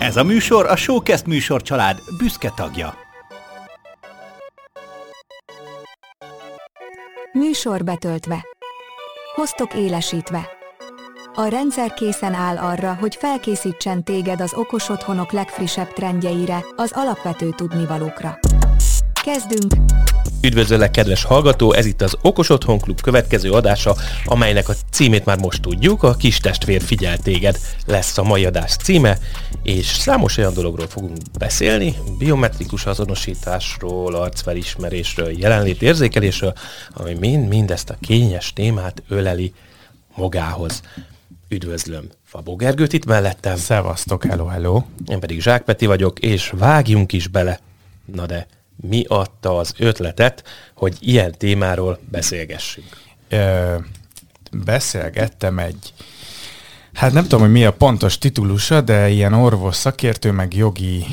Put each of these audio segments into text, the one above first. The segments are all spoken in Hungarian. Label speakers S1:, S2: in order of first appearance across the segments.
S1: Ez a műsor a Showcast műsor család büszke tagja.
S2: Műsor betöltve. Hoztok élesítve. A rendszer készen áll arra, hogy felkészítsen téged az okos otthonok legfrissebb trendjeire, az alapvető tudnivalókra. Kezdünk!
S3: Üdvözöllek, kedves hallgató! Ez itt az Okos Otthon Klub következő adása, amelynek a címét már most tudjuk, a kis testvér figyel téged lesz a mai adás címe, és számos olyan dologról fogunk beszélni, biometrikus azonosításról, arcfelismerésről, jelenlét érzékelésről, ami mind, mind ezt a kényes témát öleli magához. Üdvözlöm Fabó Gergőt itt mellettem.
S4: Szevasztok, hello, hello.
S3: Én pedig Zsák Peti vagyok, és vágjunk is bele. Na de mi adta az ötletet, hogy ilyen témáról beszélgessünk?
S4: Ö, beszélgettem egy, hát nem tudom, hogy mi a pontos titulusa, de ilyen orvos szakértő, meg jogi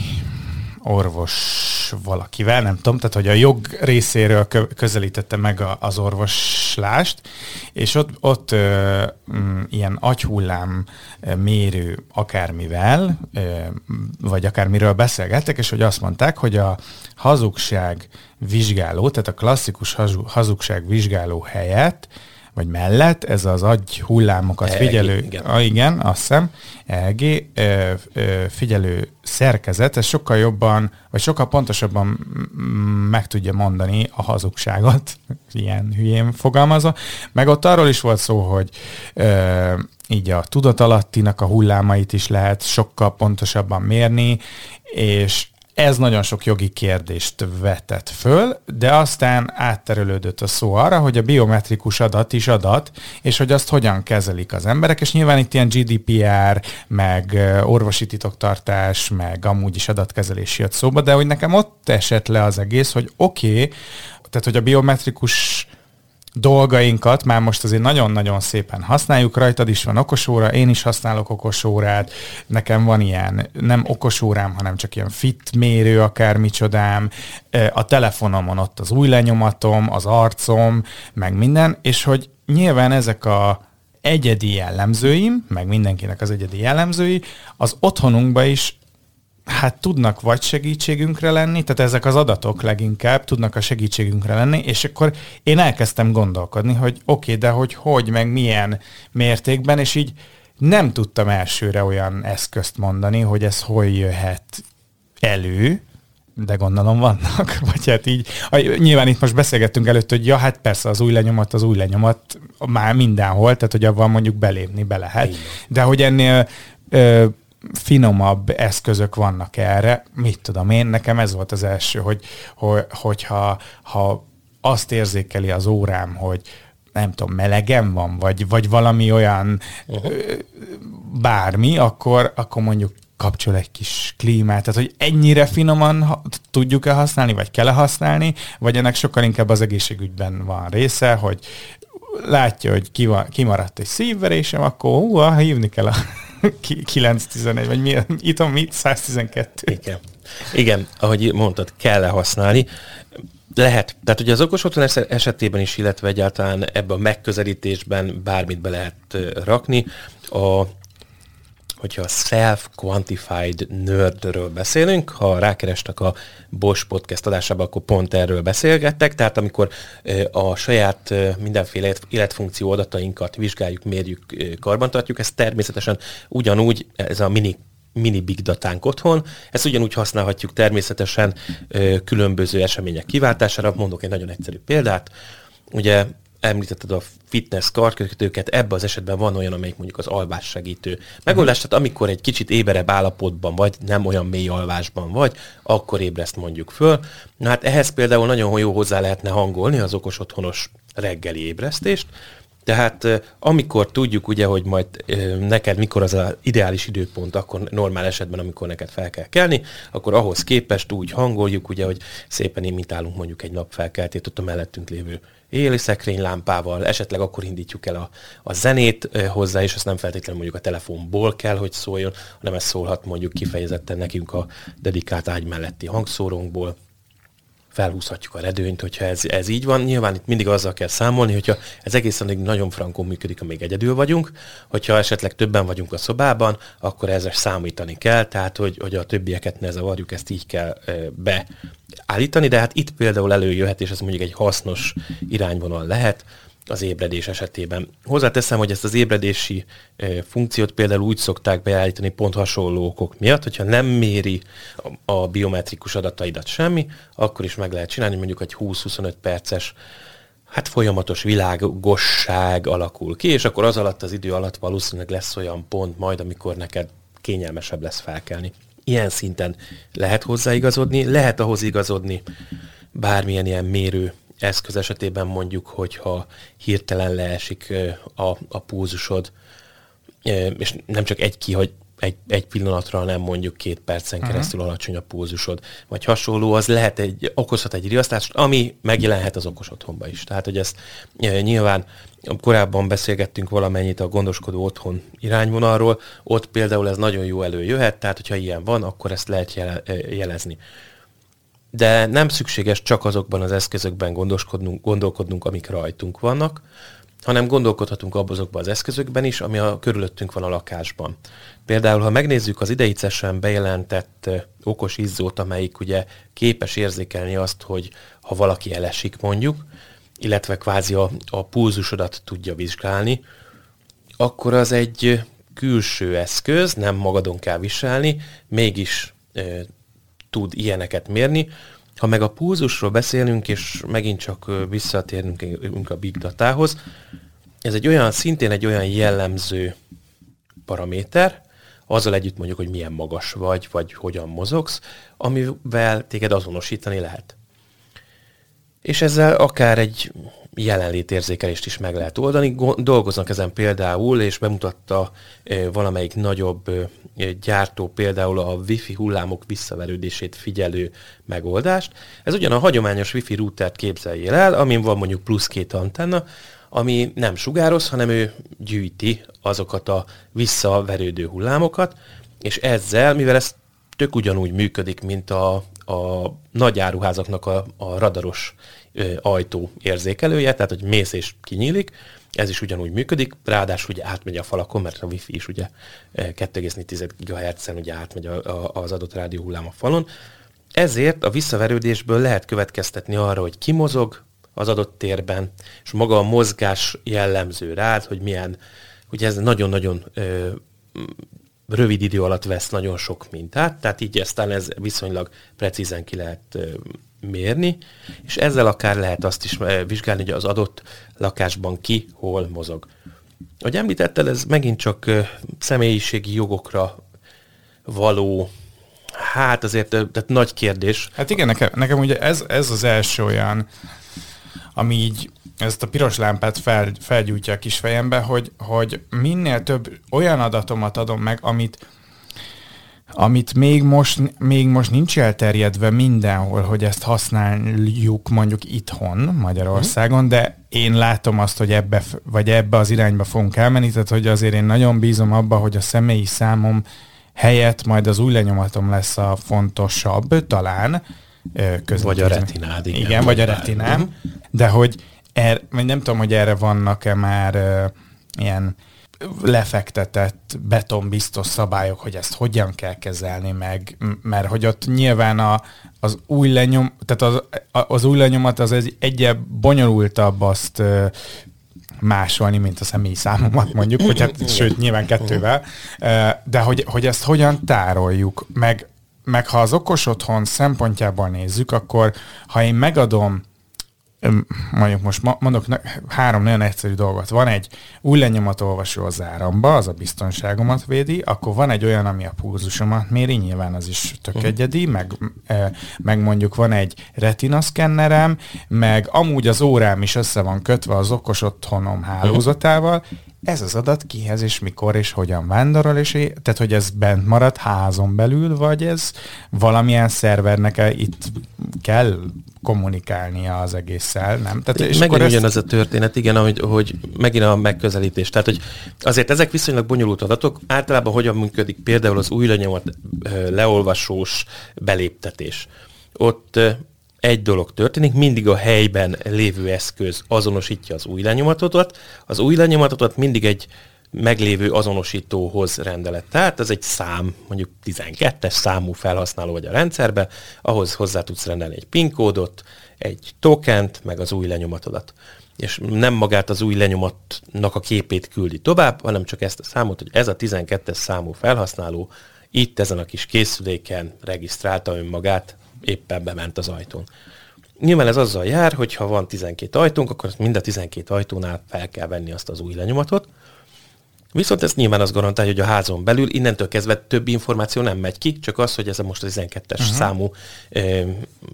S4: orvos valakivel, nem tudom, tehát hogy a jog részéről közelítette meg a, az orvoslást, és ott, ott ö, m, ilyen agyhullám mérő akármivel, ö, vagy akármiről beszélgettek, és hogy azt mondták, hogy a hazugság vizsgáló, tehát a klasszikus hazugság vizsgáló helyett vagy mellett, ez az agy hullámokat EG, figyelő, igen. A, igen, azt hiszem, EG, ö, ö, figyelő szerkezet, ez sokkal jobban, vagy sokkal pontosabban meg tudja mondani a hazugságot, ilyen hülyén fogalmazva. Meg ott arról is volt szó, hogy ö, így a tudatalattinak a hullámait is lehet sokkal pontosabban mérni, és ez nagyon sok jogi kérdést vetett föl, de aztán átterülődött a szó arra, hogy a biometrikus adat is adat, és hogy azt hogyan kezelik az emberek, és nyilván itt ilyen GDPR, meg orvosi titoktartás, meg amúgy is adatkezelés jött szóba, de hogy nekem ott esett le az egész, hogy oké, okay, tehát hogy a biometrikus dolgainkat már most azért nagyon-nagyon szépen használjuk, rajtad is van okosóra, én is használok okosórát, nekem van ilyen nem okosórám, hanem csak ilyen fit mérő akármicsodám, a telefonomon ott az új lenyomatom, az arcom, meg minden, és hogy nyilván ezek a egyedi jellemzőim, meg mindenkinek az egyedi jellemzői, az otthonunkba is hát tudnak vagy segítségünkre lenni, tehát ezek az adatok leginkább tudnak a segítségünkre lenni, és akkor én elkezdtem gondolkodni, hogy oké, okay, de hogy hogy, meg milyen mértékben, és így nem tudtam elsőre olyan eszközt mondani, hogy ez hol jöhet elő, de gondolom vannak, vagy hát így, nyilván itt most beszélgettünk előtt, hogy ja, hát persze az új lenyomat, az új lenyomat már mindenhol, tehát hogy abban mondjuk belépni be lehet, de hogy ennél ö, finomabb eszközök vannak erre, mit tudom én, nekem ez volt az első, hogy, hogy hogyha ha azt érzékeli az órám, hogy nem tudom, melegem van, vagy, vagy valami olyan uh-huh. bármi, akkor, akkor mondjuk kapcsol egy kis klímát, tehát hogy ennyire finoman ha, tudjuk-e használni, vagy kell-e használni, vagy ennek sokkal inkább az egészségügyben van része, hogy látja, hogy kimaradt egy szívverésem, akkor hú, hívni kell a 911, vagy mi, itt mit? 112.
S3: Igen. Igen, ahogy mondtad, kell -e használni. Lehet. Tehát ugye az okos otthon esetében is, illetve egyáltalán ebben a megközelítésben bármit be lehet rakni. A hogyha self-quantified nerdről beszélünk, ha rákerestek a Bosch podcast adásába, akkor pont erről beszélgettek, tehát amikor a saját mindenféle életfunkció adatainkat vizsgáljuk, mérjük, karbantartjuk, ez természetesen ugyanúgy, ez a mini mini big datánk otthon. Ezt ugyanúgy használhatjuk természetesen különböző események kiváltására. Mondok egy nagyon egyszerű példát. Ugye említetted a fitness karkötőket, ebben az esetben van olyan, amelyik mondjuk az alvás segítő megoldás, tehát amikor egy kicsit éberebb állapotban vagy, nem olyan mély alvásban vagy, akkor ébreszt mondjuk föl. Na hát ehhez például nagyon jó hozzá lehetne hangolni az okos otthonos reggeli ébresztést, tehát amikor tudjuk ugye, hogy majd neked mikor az az ideális időpont, akkor normál esetben, amikor neked fel kell kelni, akkor ahhoz képest úgy hangoljuk, ugye, hogy szépen imitálunk mondjuk egy napfelkeltét ott a mellettünk lévő éli lámpával, esetleg akkor indítjuk el a, a zenét hozzá, és ezt nem feltétlenül mondjuk a telefonból kell, hogy szóljon, hanem ez szólhat mondjuk kifejezetten nekünk a dedikált ágy melletti hangszórónkból felhúzhatjuk a redőnyt, hogyha ez, ez így van. Nyilván itt mindig azzal kell számolni, hogyha ez egészen nagyon frankon működik, amíg egyedül vagyunk, hogyha esetleg többen vagyunk a szobában, akkor ezzel számítani kell, tehát hogy, hogy a többieket ne zavarjuk, ezt így kell beállítani, de hát itt például előjöhet, és ez mondjuk egy hasznos irányvonal lehet, az ébredés esetében. Hozzáteszem, hogy ezt az ébredési funkciót például úgy szokták beállítani pont hasonló okok miatt, hogyha nem méri a, a biometrikus adataidat semmi, akkor is meg lehet csinálni, mondjuk egy 20-25 perces hát folyamatos világosság alakul ki, és akkor az alatt az idő alatt valószínűleg lesz olyan pont majd, amikor neked kényelmesebb lesz felkelni. Ilyen szinten lehet hozzáigazodni, lehet ahhoz igazodni bármilyen ilyen mérő eszköz esetében mondjuk, hogyha hirtelen leesik a, a púzusod, és nem csak egy ki, hogy egy, egy pillanatra, nem mondjuk két percen uh-huh. keresztül alacsony a pulzusod, vagy hasonló, az lehet egy, okozhat egy riasztást, ami megjelenhet az okos otthonba is. Tehát, hogy ezt e, nyilván korábban beszélgettünk valamennyit a gondoskodó otthon irányvonalról, ott például ez nagyon jó előjöhet, tehát hogyha ilyen van, akkor ezt lehet jele, jelezni de nem szükséges csak azokban az eszközökben gondoskodnunk, gondolkodnunk, amik rajtunk vannak, hanem gondolkodhatunk azokban az eszközökben is, ami a körülöttünk van a lakásban. Például, ha megnézzük az ideicesen bejelentett okos izzót, amelyik ugye képes érzékelni azt, hogy ha valaki elesik mondjuk, illetve kvázi a, a pulzusodat tudja vizsgálni, akkor az egy külső eszköz, nem magadon kell viselni, mégis tud ilyeneket mérni. Ha meg a pulzusról beszélünk, és megint csak visszatérünk a big datához, ez egy olyan, szintén egy olyan jellemző paraméter, azzal együtt mondjuk, hogy milyen magas vagy, vagy hogyan mozogsz, amivel téged azonosítani lehet. És ezzel akár egy jelenlétérzékelést is meg lehet oldani. Dolgoznak ezen például, és bemutatta valamelyik nagyobb gyártó például a wifi hullámok visszaverődését figyelő megoldást. Ez ugyan a hagyományos wifi routert képzeljél el, amin van mondjuk plusz két antenna, ami nem sugároz, hanem ő gyűjti azokat a visszaverődő hullámokat, és ezzel, mivel ez tök ugyanúgy működik, mint a, a nagy áruházaknak a, a radaros ajtó érzékelője, tehát hogy mész és kinyílik, ez is ugyanúgy működik, ráadásul ugye átmegy a falakon, mert a Wi-Fi is ugye 2,4 GHz-en ugye átmegy a, a, az adott rádióhullám a falon. Ezért a visszaverődésből lehet következtetni arra, hogy ki mozog az adott térben, és maga a mozgás jellemző rád, hogy milyen, ugye ez nagyon-nagyon ö, rövid idő alatt vesz nagyon sok mintát, tehát így aztán ez viszonylag precízen ki lehet ö, mérni, és ezzel akár lehet azt is eh, vizsgálni, hogy az adott lakásban ki, hol mozog. Ahogy említetted, ez megint csak eh, személyiségi jogokra való, hát azért eh, tehát nagy kérdés.
S4: Hát igen, nekem, nekem ugye ez, ez az első olyan, ami így ezt a piros lámpát fel, felgyújtja a kis fejembe, hogy, hogy minél több olyan adatomat adom meg, amit amit még most, még most nincs elterjedve mindenhol, hogy ezt használjuk mondjuk itthon, Magyarországon, de én látom azt, hogy ebbe, vagy ebbe az irányba fogunk elmenni, tehát hogy azért én nagyon bízom abba, hogy a személyi számom helyett majd az új lenyomatom lesz a fontosabb, talán.
S3: Vagy a retinád,
S4: igen. Igen, vagy a retinám. De hogy er, nem tudom, hogy erre vannak-e már uh, ilyen lefektetett betonbiztos szabályok, hogy ezt hogyan kell kezelni meg, mert hogy ott nyilván a, az új lenyom, tehát az, az új lenyomat az egy egyebb bonyolultabb azt másolni, mint a személyi számomat mondjuk, hogy hát, sőt, nyilván kettővel, de hogy, hogy ezt hogyan tároljuk, meg, meg ha az okos otthon szempontjából nézzük, akkor ha én megadom mondjuk most mondok három nagyon egyszerű dolgot. Van egy új lenyomatolvasó az áramba, az a biztonságomat védi, akkor van egy olyan, ami a pulzusomat méri, nyilván az is tök uh-huh. egyedi, meg, meg mondjuk van egy retina szkennerem, meg amúgy az órám is össze van kötve az okos otthonom hálózatával, ez az adat kihez és mikor és hogyan vándorol, és é- tehát hogy ez bent marad házon belül, vagy ez valamilyen szervernek itt kell kommunikálnia az egésszel, nem?
S3: Tehát, és megint ugyanaz ezt... a történet, igen, hogy, hogy megint a megközelítés. Tehát, hogy azért ezek viszonylag bonyolult adatok. Általában hogyan működik például az új lenyomat leolvasós beléptetés. Ott egy dolog történik, mindig a helyben lévő eszköz azonosítja az új lenyomatodat, az új lenyomatodat mindig egy meglévő azonosítóhoz rendelet. Tehát ez egy szám, mondjuk 12-es számú felhasználó vagy a rendszerbe, ahhoz hozzá tudsz rendelni egy PIN kódot, egy tokent, meg az új lenyomatodat. És nem magát az új lenyomatnak a képét küldi tovább, hanem csak ezt a számot, hogy ez a 12-es számú felhasználó itt ezen a kis készüléken regisztrálta önmagát, éppen bement az ajtón. Nyilván ez azzal jár, hogy ha van 12 ajtónk, akkor mind a 12 ajtónál fel kell venni azt az új lenyomatot, Viszont ez nyilván azt garantálja, hogy a házon belül innentől kezdve több információ nem megy ki, csak az, hogy ez a most a 12-es uh-huh. számú ö,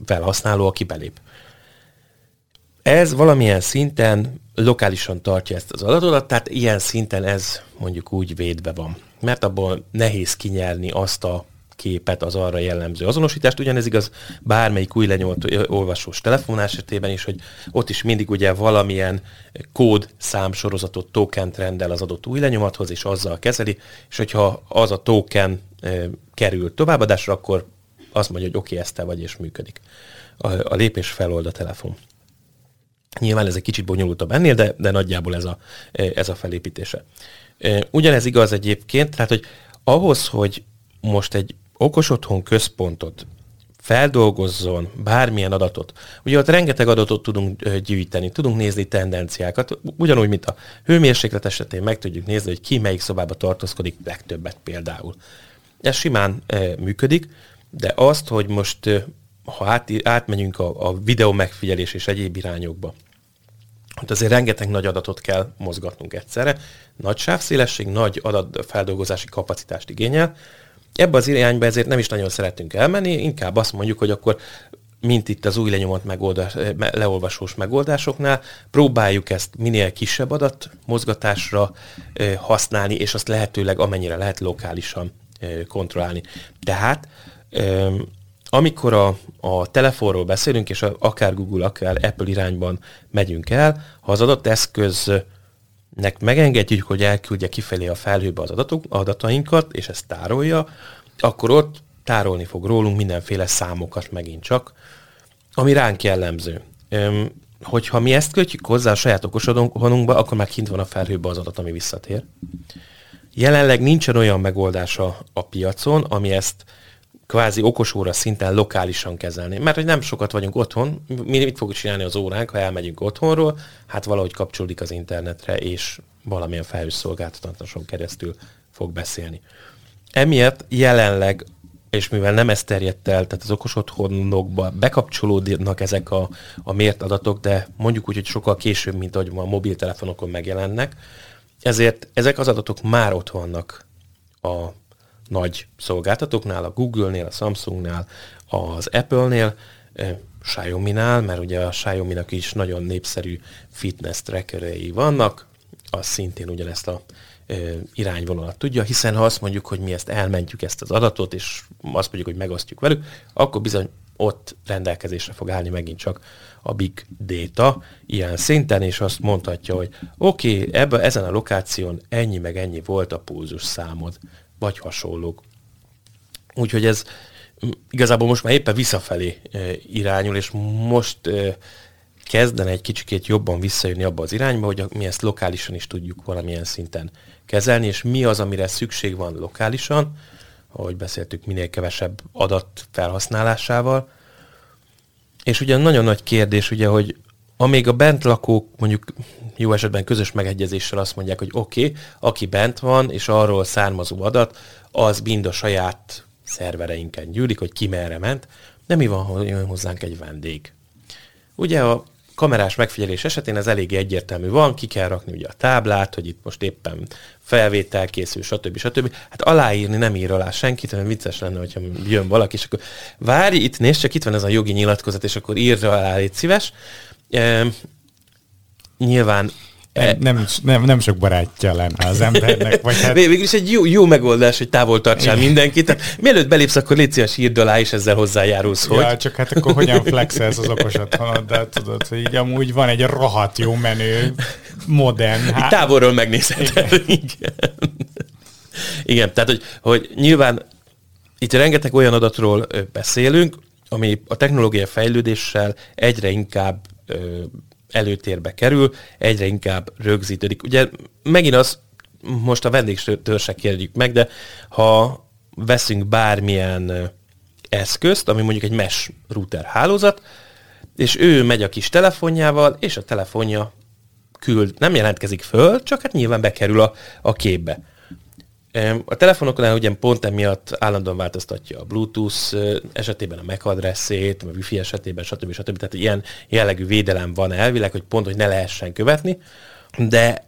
S3: felhasználó, aki belép. Ez valamilyen szinten lokálisan tartja ezt az adatodat, tehát ilyen szinten ez mondjuk úgy védve van. Mert abból nehéz kinyerni azt a képet, az arra jellemző azonosítást. Ugyanez igaz bármelyik új lenyomat olvasós telefon esetében is, hogy ott is mindig ugye valamilyen kód számsorozatot, tokent rendel az adott új lenyomathoz, és azzal kezeli, és hogyha az a token kerül továbbadásra, akkor azt mondja, hogy oké, okay, ezt te vagy, és működik. A, a lépés felold a telefon. Nyilván ez egy kicsit bonyolultabb ennél, de, de nagyjából ez a, ez a felépítése. Ugyanez igaz egyébként, tehát hogy ahhoz, hogy most egy okos otthon központot feldolgozzon bármilyen adatot. Ugye ott rengeteg adatot tudunk gyűjteni, tudunk nézni tendenciákat, ugyanúgy, mint a hőmérséklet esetén meg tudjuk nézni, hogy ki melyik szobába tartózkodik legtöbbet például. Ez simán e, működik, de azt, hogy most e, ha át, átmegyünk a, a videó megfigyelés és egyéb irányokba, hogy azért rengeteg nagy adatot kell mozgatnunk egyszerre, nagy sávszélesség, nagy adatfeldolgozási kapacitást igényel, Ebbe az irányba ezért nem is nagyon szeretünk elmenni, inkább azt mondjuk, hogy akkor mint itt az új lenyomat megoldás, leolvasós megoldásoknál, próbáljuk ezt minél kisebb adat mozgatásra használni, és azt lehetőleg amennyire lehet lokálisan kontrollálni. Tehát amikor a, a telefonról beszélünk, és akár Google, akár Apple irányban megyünk el, ha az adott eszköz nek megengedjük, hogy elküldje kifelé a felhőbe az adatok, adatainkat, és ezt tárolja, akkor ott tárolni fog rólunk mindenféle számokat megint csak, ami ránk jellemző. Öm, hogyha mi ezt kötjük hozzá a saját okosodonkba, akkor már kint van a felhőbe az adat, ami visszatér. Jelenleg nincsen olyan megoldása a piacon, ami ezt kvázi okosóra szinten lokálisan kezelni. Mert hogy nem sokat vagyunk otthon, mi mit fogunk csinálni az óránk, ha elmegyünk otthonról, hát valahogy kapcsolódik az internetre, és valamilyen felhőszolgáltatáson keresztül fog beszélni. Emiatt jelenleg, és mivel nem ez terjedt el, tehát az okos otthonokba bekapcsolódnak ezek a, a mért adatok, de mondjuk úgy, hogy sokkal később, mint ahogy a mobiltelefonokon megjelennek, ezért ezek az adatok már ott vannak a nagy szolgáltatóknál, a Google-nél, a Samsungnál, az Apple-nél, eh, Xiaomi-nál, mert ugye a Xiaomi-nak is nagyon népszerű fitness trackerei vannak, az szintén ugyanezt a e, irányvonalat tudja, hiszen ha azt mondjuk, hogy mi ezt elmentjük ezt az adatot, és azt mondjuk, hogy megosztjuk velük, akkor bizony ott rendelkezésre fog állni megint csak a big data ilyen szinten, és azt mondhatja, hogy oké, okay, ebben, ezen a lokáción ennyi meg ennyi volt a pulzus számod vagy hasonlók. Úgyhogy ez igazából most már éppen visszafelé irányul, és most kezdene egy kicsikét jobban visszajönni abba az irányba, hogy mi ezt lokálisan is tudjuk valamilyen szinten kezelni, és mi az, amire szükség van lokálisan, ahogy beszéltük, minél kevesebb adat felhasználásával. És ugye nagyon nagy kérdés, ugye, hogy amíg a bent lakók mondjuk jó esetben közös megegyezéssel azt mondják, hogy oké, okay, aki bent van, és arról származó adat, az mind a saját szervereinken gyűlik, hogy ki merre ment, de mi van, ha jön hozzánk egy vendég? Ugye a kamerás megfigyelés esetén ez eléggé egyértelmű van, ki kell rakni ugye a táblát, hogy itt most éppen felvétel készül, stb. stb. Hát aláírni nem ír alá senkit, hanem vicces lenne, hogyha jön valaki, és akkor várj, itt nézd, csak itt van ez a jogi nyilatkozat, és akkor írja alá, légy szíves. E, nyilván
S4: nem, nem, nem, nem sok barátja lenne az embernek. Vagy
S3: hát... Végül is egy jó, jó megoldás, hogy távol tartsál mindenkit. Tehát, mielőtt belépsz, akkor légy szíves írd alá, és ezzel hozzájárulsz. Hogy...
S4: Ja, csak hát akkor hogyan flexelsz az okos otthonod, de tudod, hogy így amúgy van egy rohadt jó menő, modern.
S3: Hát... Távolról megnézheted. Igen. Igen. Igen, tehát hogy, hogy nyilván itt rengeteg olyan adatról beszélünk, ami a technológia fejlődéssel egyre inkább előtérbe kerül, egyre inkább rögzítődik. Ugye megint az, most a vendégtörsek kérdjük meg, de ha veszünk bármilyen eszközt, ami mondjuk egy mesh router hálózat, és ő megy a kis telefonjával, és a telefonja küld, nem jelentkezik föl, csak hát nyilván bekerül a, a képbe. A telefonoknál ugye pont emiatt állandóan változtatja a Bluetooth esetében a MAC adresszét, a Wi-Fi esetében, stb. stb. Tehát ilyen jellegű védelem van elvileg, hogy pont, hogy ne lehessen követni, de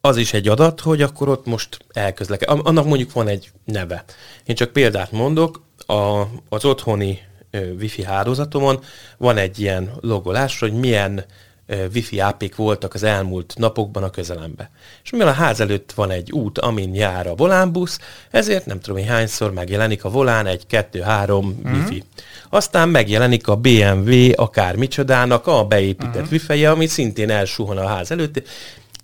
S3: az is egy adat, hogy akkor ott most elközlek. Annak mondjuk van egy neve. Én csak példát mondok, a, az otthoni Wi-Fi hálózatomon van egy ilyen logolás, hogy milyen wifi ápék voltak az elmúlt napokban a közelembe. És mivel a ház előtt van egy út, amin jár a volánbusz, ezért nem tudom, hogy hányszor megjelenik a volán egy 2-3 mm-hmm. wifi. Aztán megjelenik a BMW akármicsodának a beépített mm-hmm. wifi ami szintén elsuhan a ház előtt.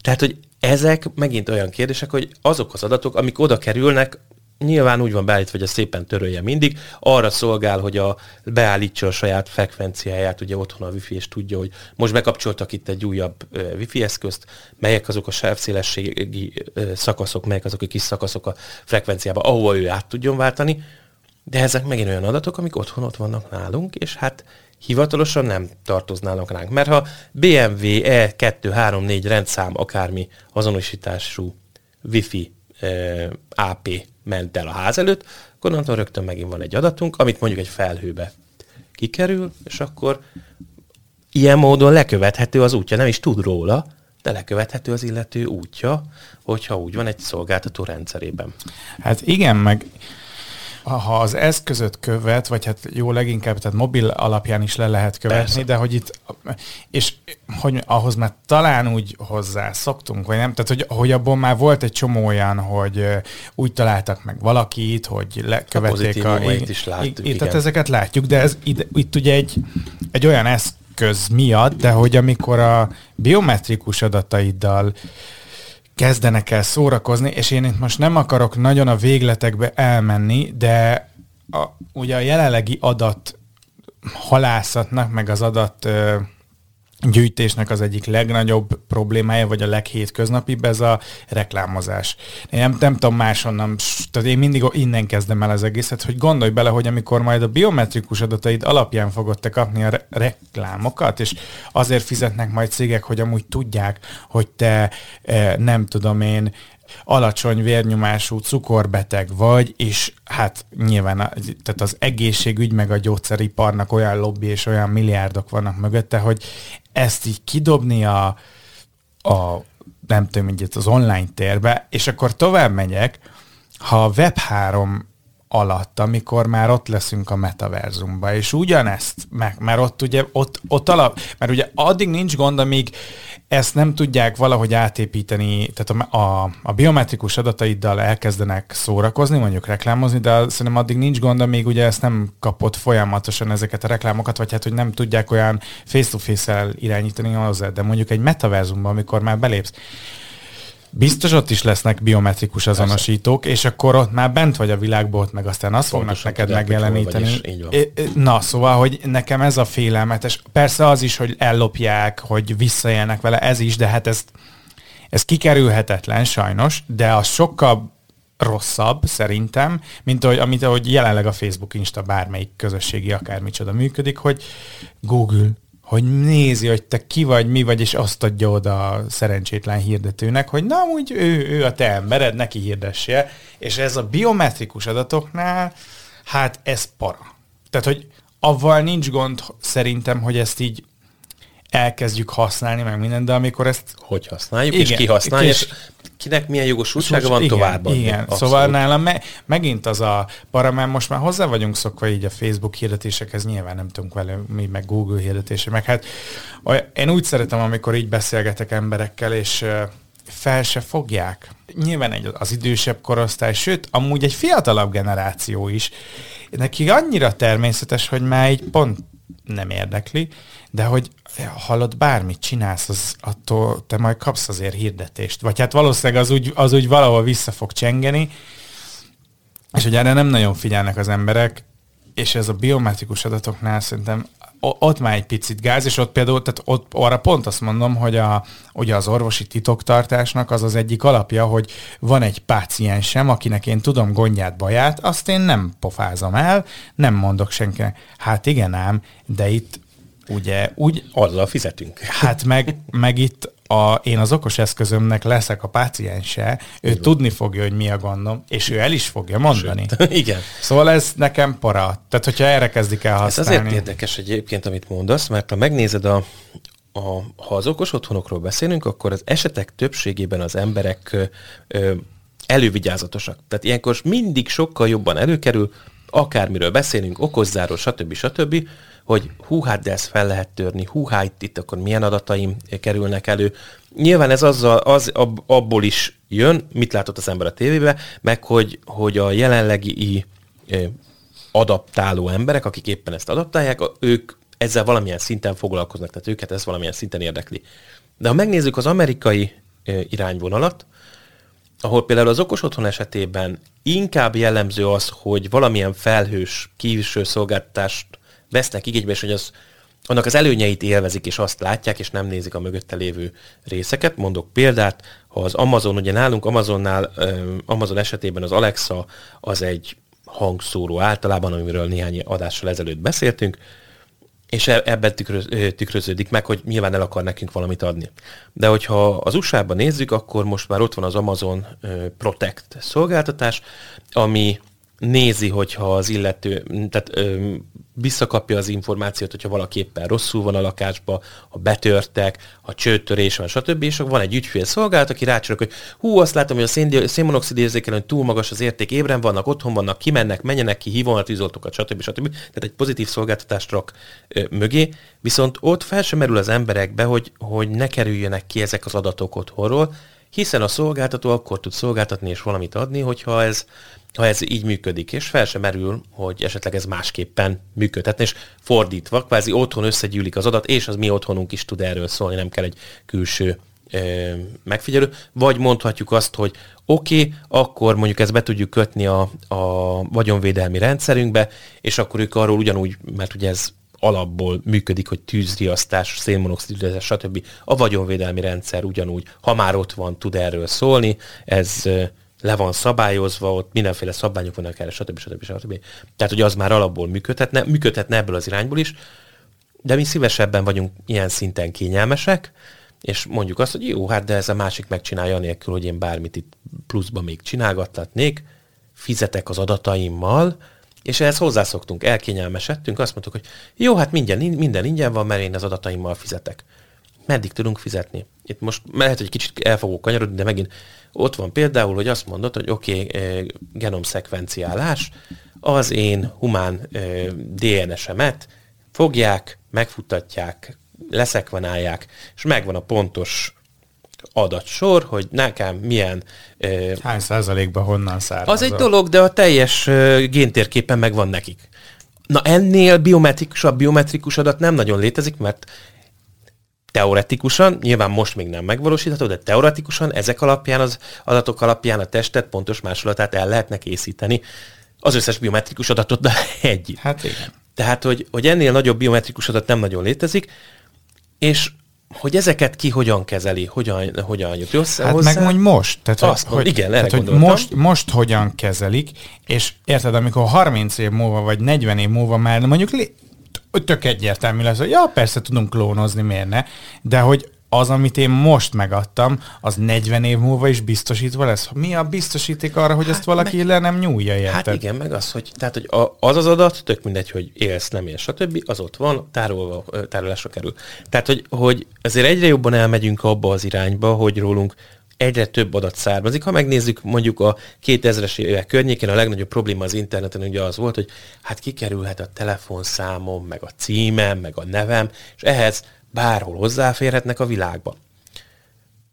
S3: Tehát, hogy ezek megint olyan kérdések, hogy azok az adatok, amik oda kerülnek, nyilván úgy van beállítva, hogy a szépen törölje mindig, arra szolgál, hogy a beállítsa a saját frekvenciáját, ugye otthon a wifi, és tudja, hogy most bekapcsoltak itt egy újabb wifi eszközt, melyek azok a sávszélességi szakaszok, melyek azok a kis szakaszok a frekvenciába, ahova ő át tudjon váltani, de ezek megint olyan adatok, amik otthon ott vannak nálunk, és hát hivatalosan nem tartoznának ránk. Mert ha BMW E234 rendszám akármi azonosítású Wi-Fi AP ment el a ház előtt, akkor onnantól rögtön megint van egy adatunk, amit mondjuk egy felhőbe kikerül, és akkor ilyen módon lekövethető az útja, nem is tud róla, de lekövethető az illető útja, hogyha úgy van egy szolgáltató rendszerében.
S4: Hát igen, meg ha az eszközöt követ, vagy hát jó leginkább, tehát mobil alapján is le lehet követni, Persze. de hogy itt, és hogy ahhoz már talán úgy hozzá szoktunk, vagy nem, tehát hogy, hogy abból már volt egy csomó olyan, hogy úgy találtak meg valakit, hogy lekövették
S3: a... a is látjuk,
S4: igen. Tehát ezeket látjuk, de ez itt, itt ugye egy, egy olyan eszköz miatt, de hogy amikor a biometrikus adataiddal kezdenek el szórakozni, és én itt most nem akarok nagyon a végletekbe elmenni, de a, ugye a jelenlegi adat halászatnak, meg az adat ö, gyűjtésnek az egyik legnagyobb problémája, vagy a leghétköznapibb, ez a reklámozás. Én nem, nem tudom máshonnan, tehát én mindig innen kezdem el az egészet, hogy gondolj bele, hogy amikor majd a biometrikus adataid alapján fogod te kapni a re- reklámokat, és azért fizetnek majd cégek, hogy amúgy tudják, hogy te eh, nem tudom én, alacsony vérnyomású cukorbeteg vagy, és hát nyilván tehát az egészségügy meg a gyógyszeriparnak olyan lobby és olyan milliárdok vannak mögötte, hogy ezt így kidobni a, a nem tudom, hogy az online térbe, és akkor tovább megyek, ha a Web3 alatt, amikor már ott leszünk a metaverzumba, és ugyanezt, meg, mert ott ugye, ott, ott alap, mert ugye addig nincs gond, amíg ezt nem tudják valahogy átépíteni, tehát a, a, a biometrikus adataiddal elkezdenek szórakozni, mondjuk reklámozni, de szerintem addig nincs gond, amíg ugye ezt nem kapott folyamatosan ezeket a reklámokat, vagy hát, hogy nem tudják olyan face-to-face-el irányítani hozzá, de mondjuk egy metaverzumban, amikor már belépsz, Biztos ott is lesznek biometrikus azonosítók, és akkor ott már bent vagy a világból, meg aztán azt Pontosan fognak neked megjeleníteni. Na, szóval, hogy nekem ez a félelmetes. Persze az is, hogy ellopják, hogy visszaélnek vele, ez is, de hát ez, ez kikerülhetetlen sajnos, de az sokkal rosszabb szerintem, mint ahogy, amit ahogy jelenleg a Facebook, Insta, bármelyik közösségi akármicsoda működik, hogy Google, hogy nézi, hogy te ki vagy, mi vagy, és azt adja oda a szerencsétlen hirdetőnek, hogy na, úgy ő, ő a te embered, neki hirdesse. És ez a biometrikus adatoknál, hát ez para. Tehát, hogy avval nincs gond szerintem, hogy ezt így elkezdjük használni, meg minden, de amikor ezt...
S3: Hogy használjuk, igen, és ki használja, és, kinek milyen jogosultsága van igen, tovább.
S4: Igen, Abszolút. szóval nálam me, megint az a para, mert most már hozzá vagyunk szokva így a Facebook hirdetésekhez, nyilván nem tudunk vele, mi meg Google hirdetése, meg hát én úgy szeretem, amikor így beszélgetek emberekkel, és fel se fogják. Nyilván egy, az idősebb korosztály, sőt, amúgy egy fiatalabb generáció is. Neki annyira természetes, hogy már egy pont nem érdekli, de hogy hallod, bármit csinálsz, az attól te majd kapsz azért hirdetést. Vagy hát valószínűleg az úgy, az úgy valahol vissza fog csengeni, és hogy erre nem nagyon figyelnek az emberek, és ez a biometrikus adatoknál szerintem ott már egy picit gáz, és ott például, tehát ott arra pont azt mondom, hogy a, ugye az orvosi titoktartásnak az az egyik alapja, hogy van egy páciensem, akinek én tudom gondját, baját, azt én nem pofázom el, nem mondok senkinek. Hát igen ám, de itt ugye úgy...
S3: Azzal fizetünk.
S4: Hát meg, meg itt a, én az okos eszközömnek leszek a páciense, ő Igen. tudni fogja, hogy mi a gondom, és ő el is fogja mondani.
S3: Sőt, igen.
S4: Szóval ez nekem para. Tehát, hogyha erre kezdik el használni.
S3: Ez azért érdekes egyébként, amit mondasz, mert ha megnézed a, a, ha az okos otthonokról beszélünk, akkor az esetek többségében az emberek ö, elővigyázatosak. Tehát ilyenkor mindig sokkal jobban előkerül, akármiről beszélünk, okozzáról, stb. stb., hogy hú, hát de ezt fel lehet törni, hú, hát itt, itt akkor milyen adataim kerülnek elő. Nyilván ez azzal, az ab, abból is jön, mit látott az ember a tévébe, meg hogy, hogy a jelenlegi adaptáló emberek, akik éppen ezt adaptálják, ők ezzel valamilyen szinten foglalkoznak, tehát őket ez valamilyen szinten érdekli. De ha megnézzük az amerikai irányvonalat, ahol például az okos otthon esetében inkább jellemző az, hogy valamilyen felhős kívülső szolgáltatást vesznek igénybe, és hogy az, annak az előnyeit élvezik, és azt látják, és nem nézik a mögötte lévő részeket. Mondok példát, ha az Amazon, ugye nálunk Amazonnál, Amazon esetében az Alexa az egy hangszóró általában, amiről néhány adással ezelőtt beszéltünk, és e, ebben tükröz, tükröződik meg, hogy nyilván el akar nekünk valamit adni. De hogyha az USA-ban nézzük, akkor most már ott van az Amazon Protect szolgáltatás, ami nézi, hogyha az illető, tehát ö, visszakapja az információt, hogyha valaki éppen rosszul van a lakásba, ha betörtek, ha csőtörés van, stb. És van egy ügyfél szolgálat, aki rácsorog, hogy hú, azt látom, hogy a szén, szénmonoxid érzékelőn túl magas az érték, ébren vannak, otthon vannak, kimennek, menjenek ki, hívon tűzoltókat, stb. stb. Tehát egy pozitív szolgáltatást rak ö, mögé, viszont ott fel sem merül az emberekbe, hogy, hogy ne kerüljenek ki ezek az adatok otthonról, hiszen a szolgáltató akkor tud szolgáltatni és valamit adni, hogyha ez ha ez így működik, és fel sem merül, hogy esetleg ez másképpen működhetne, és fordítva, kvázi otthon összegyűlik az adat, és az mi otthonunk is tud erről szólni, nem kell egy külső ö, megfigyelő, vagy mondhatjuk azt, hogy oké, okay, akkor mondjuk ezt be tudjuk kötni a, a vagyonvédelmi rendszerünkbe, és akkor ők arról ugyanúgy, mert ugye ez alapból működik, hogy tűzriasztás, szénmonoxid, stb. A vagyonvédelmi rendszer ugyanúgy, ha már ott van, tud erről szólni, ez le van szabályozva, ott mindenféle szabványok vannak erre, stb. stb. stb. Tehát, hogy az már alapból működhetne, működhetne ebből az irányból is, de mi szívesebben vagyunk ilyen szinten kényelmesek, és mondjuk azt, hogy jó, hát de ez a másik megcsinálja anélkül, hogy én bármit itt pluszban még csinálgathatnék, fizetek az adataimmal, és ehhez hozzászoktunk, elkényelmesedtünk, azt mondtuk, hogy jó, hát minden, minden ingyen van, mert én az adataimmal fizetek. Meddig tudunk fizetni? Itt most lehet, hogy kicsit el fogok kanyarodni, de megint ott van például, hogy azt mondod, hogy oké, okay, eh, genomszekvenciálás, az én humán eh, DNS-emet fogják, megfutatják, leszekvenálják, és megvan a pontos adatsor, hogy nekem milyen...
S4: Uh, Hány százalékban honnan származol?
S3: Az egy dolog, de a teljes uh, géntérképen megvan nekik. Na ennél biometrikusabb biometrikus adat nem nagyon létezik, mert teoretikusan, nyilván most még nem megvalósítható, de teoretikusan ezek alapján, az adatok alapján a testet pontos másolatát el lehetne készíteni az összes biometrikus adatot de együtt.
S4: Hát igen.
S3: Tehát, hogy, hogy ennél nagyobb biometrikus adat nem nagyon létezik, és hogy ezeket ki hogyan kezeli, hogyan, hogyan jut össze
S4: Hát hozzá. meg mondj most.
S3: Tehát, Azt hogy, igen,
S4: tehát, hogy most, most hogyan kezelik, és érted, amikor 30 év múlva, vagy 40 év múlva már mondjuk tök egyértelmű lesz, hogy ja, persze tudunk klónozni, miért ne, de hogy az, amit én most megadtam, az 40 év múlva is biztosítva lesz. Mi a biztosíték arra, hogy hát ezt valaki meg, le nem nyúlja, érted?
S3: Hát igen, meg az, hogy, tehát, hogy az az adat, tök mindegy, hogy élsz, nem élsz, stb., az ott van, tárolva, tárolásra kerül. Tehát, hogy, hogy azért egyre jobban elmegyünk abba az irányba, hogy rólunk egyre több adat származik. Ha megnézzük mondjuk a 2000-es évek környékén, a legnagyobb probléma az interneten ugye az volt, hogy hát kikerülhet a telefonszámom, meg a címem, meg a nevem, és ehhez bárhol hozzáférhetnek a világba.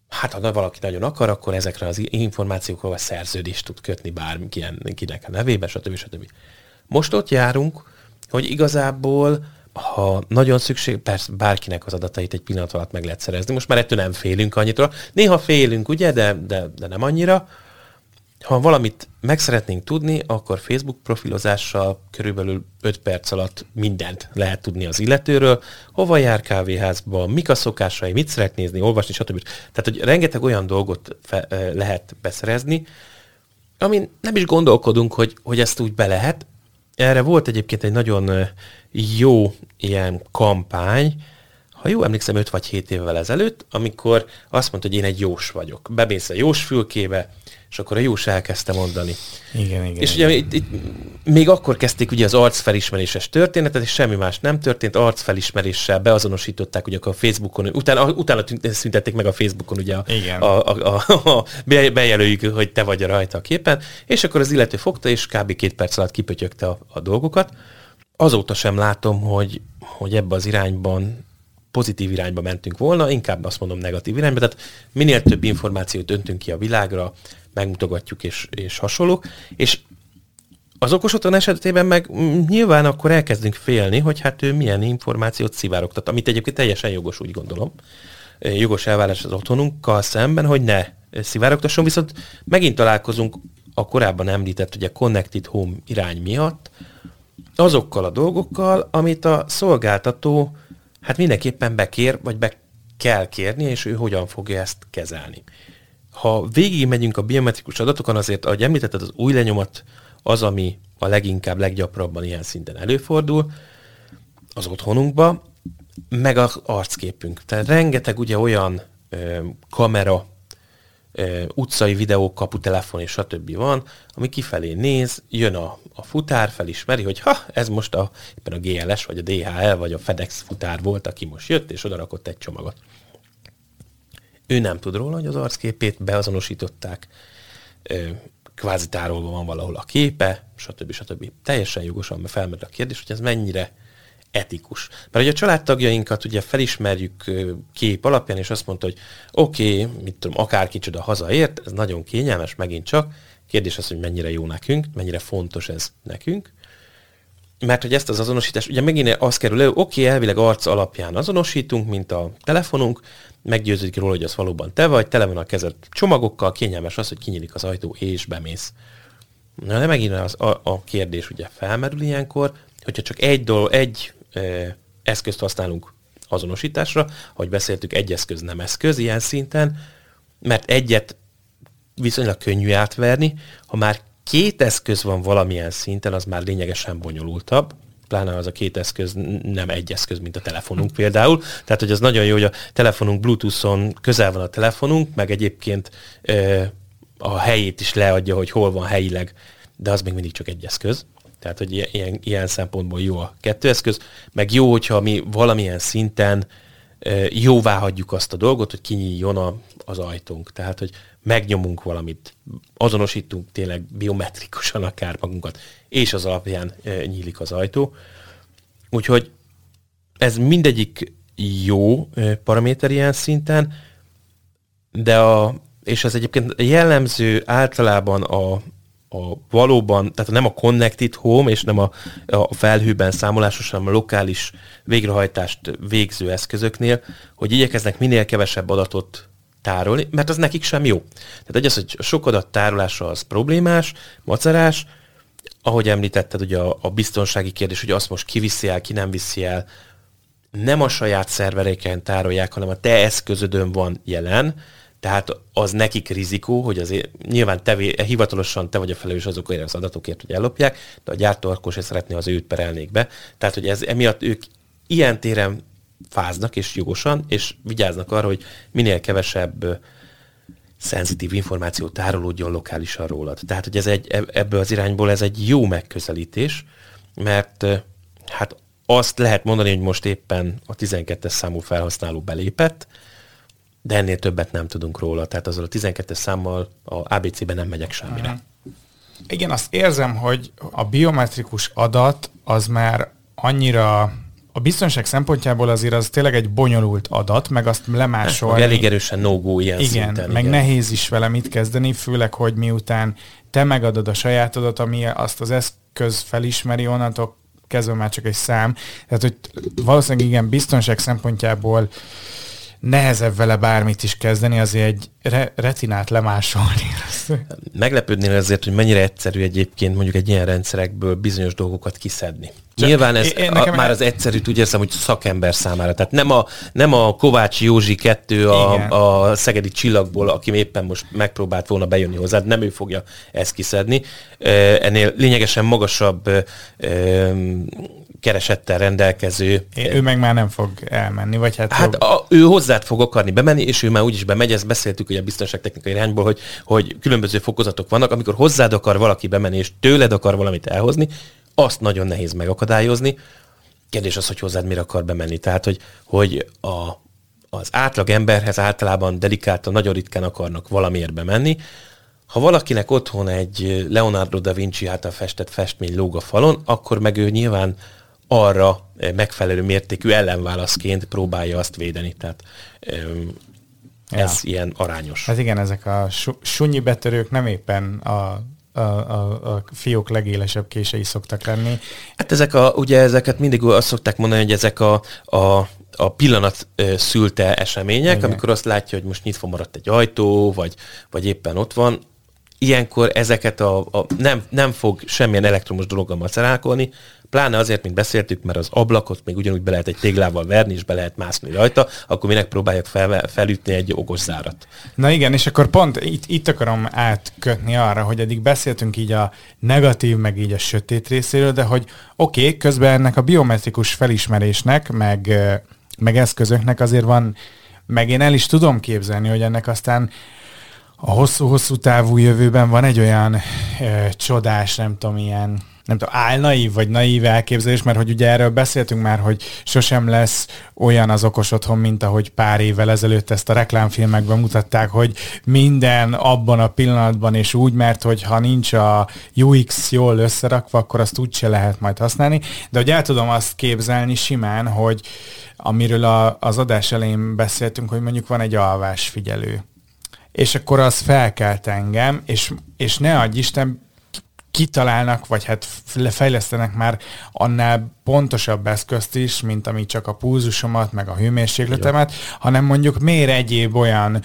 S3: Hát ha valaki nagyon akar, akkor ezekre az információkról a szerződést tud kötni bárkinek a nevébe, stb. stb. Most ott járunk, hogy igazából ha nagyon szükség, persze bárkinek az adatait egy pillanat alatt meg lehet szerezni. Most már ettől nem félünk annyira. Néha félünk, ugye, de, de, de nem annyira. ha valamit meg szeretnénk tudni, akkor Facebook profilozással körülbelül 5 perc alatt mindent lehet tudni az illetőről, hova jár kávéházba, mik a szokásai, mit szeret nézni, olvasni, stb. Tehát, hogy rengeteg olyan dolgot fe, lehet beszerezni, amin nem is gondolkodunk, hogy, hogy ezt úgy be lehet. Erre volt egyébként egy nagyon jó ilyen kampány, ha jó emlékszem, 5 vagy 7 évvel ezelőtt, amikor azt mondta, hogy én egy jós vagyok. Bemész a jós fülkébe, és akkor a jós elkezdte mondani.
S4: Igen, igen.
S3: És
S4: igen.
S3: ugye itt, itt, még akkor kezdték ugye az arcfelismeréses történetet, és semmi más nem történt, arcfelismeréssel beazonosították ugye a Facebookon, utána, utána szüntették meg a Facebookon ugye a,
S4: igen.
S3: a, a, a, a, bejelöljük, hogy te vagy rajta a képen, és akkor az illető fogta, és kb. két perc alatt kipötyögte a, a dolgokat. Azóta sem látom, hogy, hogy ebbe az irányban pozitív irányba mentünk volna, inkább azt mondom negatív irányba, tehát minél több információt öntünk ki a világra, megmutogatjuk és, és hasonlók, és az okos otthon esetében meg nyilván akkor elkezdünk félni, hogy hát ő milyen információt szivárogtat, amit egyébként teljesen jogos, úgy gondolom. Jogos elvárás az otthonunkkal szemben, hogy ne szivárogtasson, viszont megint találkozunk a korábban említett ugye Connected Home irány miatt, azokkal a dolgokkal, amit a szolgáltató hát mindenképpen bekér, vagy be kell kérni, és ő hogyan fogja ezt kezelni. Ha végig megyünk a biometrikus adatokon, azért, ahogy említetted, az új lenyomat az, ami a leginkább, leggyakrabban ilyen szinten előfordul az otthonunkba, meg az arcképünk. Tehát rengeteg ugye olyan ö, kamera, utcai videók, kaputelefon és stb. van, ami kifelé néz, jön a, a futár, felismeri, hogy ha, ez most a, éppen a GLS, vagy a DHL, vagy a FedEx futár volt, aki most jött, és odarakott egy csomagot. Ő nem tud róla, hogy az arcképét beazonosították, kvázi tárolva van valahol a képe, stb. stb. Teljesen jogosan felmerül a kérdés, hogy ez mennyire etikus. Mert hogy a családtagjainkat ugye felismerjük kép alapján, és azt mondta, hogy oké, okay, mit tudom, akár kicsoda hazaért, ez nagyon kényelmes megint csak, kérdés az, hogy mennyire jó nekünk, mennyire fontos ez nekünk, mert hogy ezt az azonosítást, ugye megint az kerül elő, oké, okay, elvileg arc alapján azonosítunk, mint a telefonunk, meggyőződik róla, hogy az valóban te vagy, tele van a kezed csomagokkal, kényelmes az, hogy kinyílik az ajtó és bemész. Na de megint az, a, a kérdés ugye felmerül ilyenkor, hogyha csak egy dolog, egy eszközt használunk azonosításra, ahogy beszéltük, egy eszköz nem eszköz ilyen szinten, mert egyet viszonylag könnyű átverni, ha már két eszköz van valamilyen szinten, az már lényegesen bonyolultabb, pláne az a két eszköz nem egy eszköz, mint a telefonunk például. Tehát, hogy az nagyon jó, hogy a telefonunk Bluetooth-on közel van a telefonunk, meg egyébként e, a helyét is leadja, hogy hol van helyileg, de az még mindig csak egy eszköz. Tehát, hogy ilyen, ilyen szempontból jó a kettő eszköz, meg jó, hogyha mi valamilyen szinten jóvá hagyjuk azt a dolgot, hogy kinyíljon a, az ajtónk. Tehát, hogy megnyomunk valamit, azonosítunk tényleg biometrikusan akár magunkat, és az alapján nyílik az ajtó. Úgyhogy ez mindegyik jó paraméter ilyen szinten, de a, és ez egyébként jellemző általában a, a valóban, tehát nem a connected home, és nem a, a felhőben számolásos, hanem a lokális végrehajtást végző eszközöknél, hogy igyekeznek minél kevesebb adatot tárolni, mert az nekik sem jó. Tehát egy az, hogy sok adat tárolása az problémás, macerás, ahogy említetted, ugye a, a biztonsági kérdés, hogy azt most kiviszi el, ki nem viszi el, nem a saját szerveréken tárolják, hanem a te eszközödön van jelen, tehát az nekik rizikó, hogy azért nyilván te, hivatalosan te vagy a felelős azokért az adatokért, hogy ellopják, de a gyártó akkor se szeretné az őt perelnék be. Tehát, hogy ez emiatt ők ilyen téren fáznak, és jogosan, és vigyáznak arra, hogy minél kevesebb szenzitív információ tárolódjon lokálisan rólad. Tehát, hogy ez egy, ebből az irányból ez egy jó megközelítés, mert hát azt lehet mondani, hogy most éppen a 12-es számú felhasználó belépett, de ennél többet nem tudunk róla. Tehát azzal a 12-es számmal a ABC-ben nem megyek semmire.
S4: Igen, azt érzem, hogy a biometrikus adat az már annyira a biztonság szempontjából azért az tényleg egy bonyolult adat, meg azt lemásolni.
S3: Elég erősen no ilyen
S4: igen,
S3: szinten.
S4: Meg igen, nehéz is vele mit kezdeni, főleg, hogy miután te megadod a sajátodat, ami azt az eszköz felismeri, onnantól kezdve már csak egy szám. Tehát, hogy valószínűleg igen, biztonság szempontjából nehezebb vele bármit is kezdeni, azért egy re- retinát lemásolni.
S3: Meglepődnél azért, hogy mennyire egyszerű egyébként mondjuk egy ilyen rendszerekből bizonyos dolgokat kiszedni. Csak Nyilván ez én, a, már az egyszerű, úgy érzem, hogy szakember számára. Tehát nem a, nem a Kovács Józsi kettő a, a Szegedi csillagból, aki éppen most megpróbált volna bejönni hozzád, nem ő fogja ezt kiszedni. Ennél lényegesen magasabb keresettel rendelkező.
S4: É, ő meg már nem fog elmenni, vagy hát...
S3: Hát a, ő hozzád fog akarni bemenni, és ő már úgyis bemegy, ezt beszéltük hogy a biztonságtechnikai irányból, hogy, hogy különböző fokozatok vannak, amikor hozzád akar valaki bemenni, és tőled akar valamit elhozni, azt nagyon nehéz megakadályozni. Kérdés az, hogy hozzád mire akar bemenni. Tehát, hogy, hogy a, az átlag emberhez általában delikáltan, nagyon ritkán akarnak valamiért bemenni. Ha valakinek otthon egy Leonardo da Vinci által festett festmény lóg a falon, akkor meg ő nyilván arra megfelelő mértékű ellenválaszként próbálja azt védeni. Tehát ez ja. ilyen arányos.
S4: Hát igen, ezek a sunyi betörők nem éppen a a, a, a fiók legélesebb kései szoktak lenni.
S3: Hát ezek a, ugye ezeket mindig azt szokták mondani, hogy ezek a, a a pillanat szülte események, Igen. amikor azt látja, hogy most nyitva maradt egy ajtó, vagy, vagy éppen ott van, ilyenkor ezeket a, a nem, nem fog semmilyen elektromos dologgal macerálkolni, Pláne azért, mint beszéltük, mert az ablakot még ugyanúgy be lehet egy téglával verni, és be lehet mászni rajta, akkor minek próbálják fel, felütni egy okos zárat.
S4: Na igen, és akkor pont itt, itt akarom átkötni arra, hogy eddig beszéltünk így a negatív, meg így a sötét részéről, de hogy oké, okay, közben ennek a biometrikus felismerésnek, meg, meg eszközöknek azért van, meg én el is tudom képzelni, hogy ennek aztán a hosszú-hosszú távú jövőben van egy olyan e, csodás, nem tudom, ilyen nem tudom, álnaív vagy naív elképzelés, mert hogy ugye erről beszéltünk már, hogy sosem lesz olyan az okos otthon, mint ahogy pár évvel ezelőtt ezt a reklámfilmekben mutatták, hogy minden abban a pillanatban és úgy, mert hogy ha nincs a UX jól összerakva, akkor azt úgyse lehet majd használni. De hogy el tudom azt képzelni simán, hogy amiről a, az adás elején beszéltünk, hogy mondjuk van egy alvásfigyelő. És akkor az felkelt engem, és, és ne adj Isten, kitalálnak, vagy hát fejlesztenek már annál pontosabb eszközt is, mint ami csak a pulzusomat, meg a hőmérsékletemet, hanem mondjuk miért egyéb olyan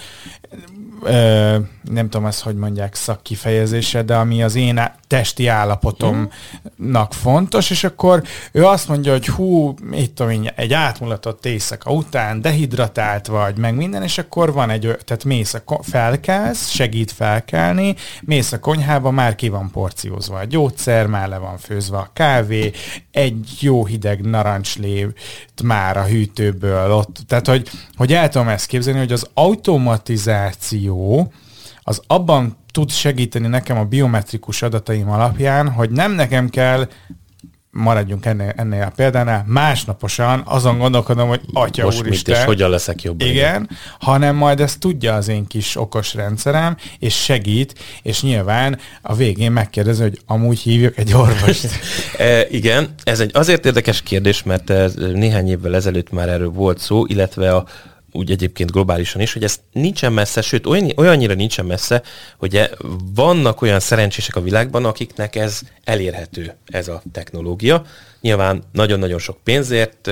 S4: ö, nem tudom ezt, hogy mondják szakkifejezése, de ami az én testi állapotomnak fontos, és akkor ő azt mondja, hogy hú, itt tudom egy átmulatott éjszaka után, dehidratált vagy, meg minden, és akkor van egy, tehát mész a, felkelsz, segít felkelni, mész a konyhába, már ki van porciózva a gyógyszer, már le van főzve a kávé, egy jó hideg narancslév már a hűtőből ott, tehát hogy, hogy el tudom ezt képzelni, hogy az automatizáció, az abban tud segíteni nekem a biometrikus adataim alapján, hogy nem nekem kell maradjunk ennél, ennél a példánál, másnaposan azon gondolkodom, hogy atya
S3: Most úristen. És hogyan leszek jobb.
S4: Igen, igen, hanem majd ezt tudja az én kis okos rendszerem, és segít, és nyilván a végén megkérdezi, hogy amúgy hívjuk egy orvost.
S3: e, igen, ez egy azért érdekes kérdés, mert néhány évvel ezelőtt már erről volt szó, illetve a úgy egyébként globálisan is, hogy ez nincsen messze, sőt olyan, olyannyira nincsen messze, hogy vannak olyan szerencsések a világban, akiknek ez elérhető, ez a technológia. Nyilván nagyon-nagyon sok pénzért,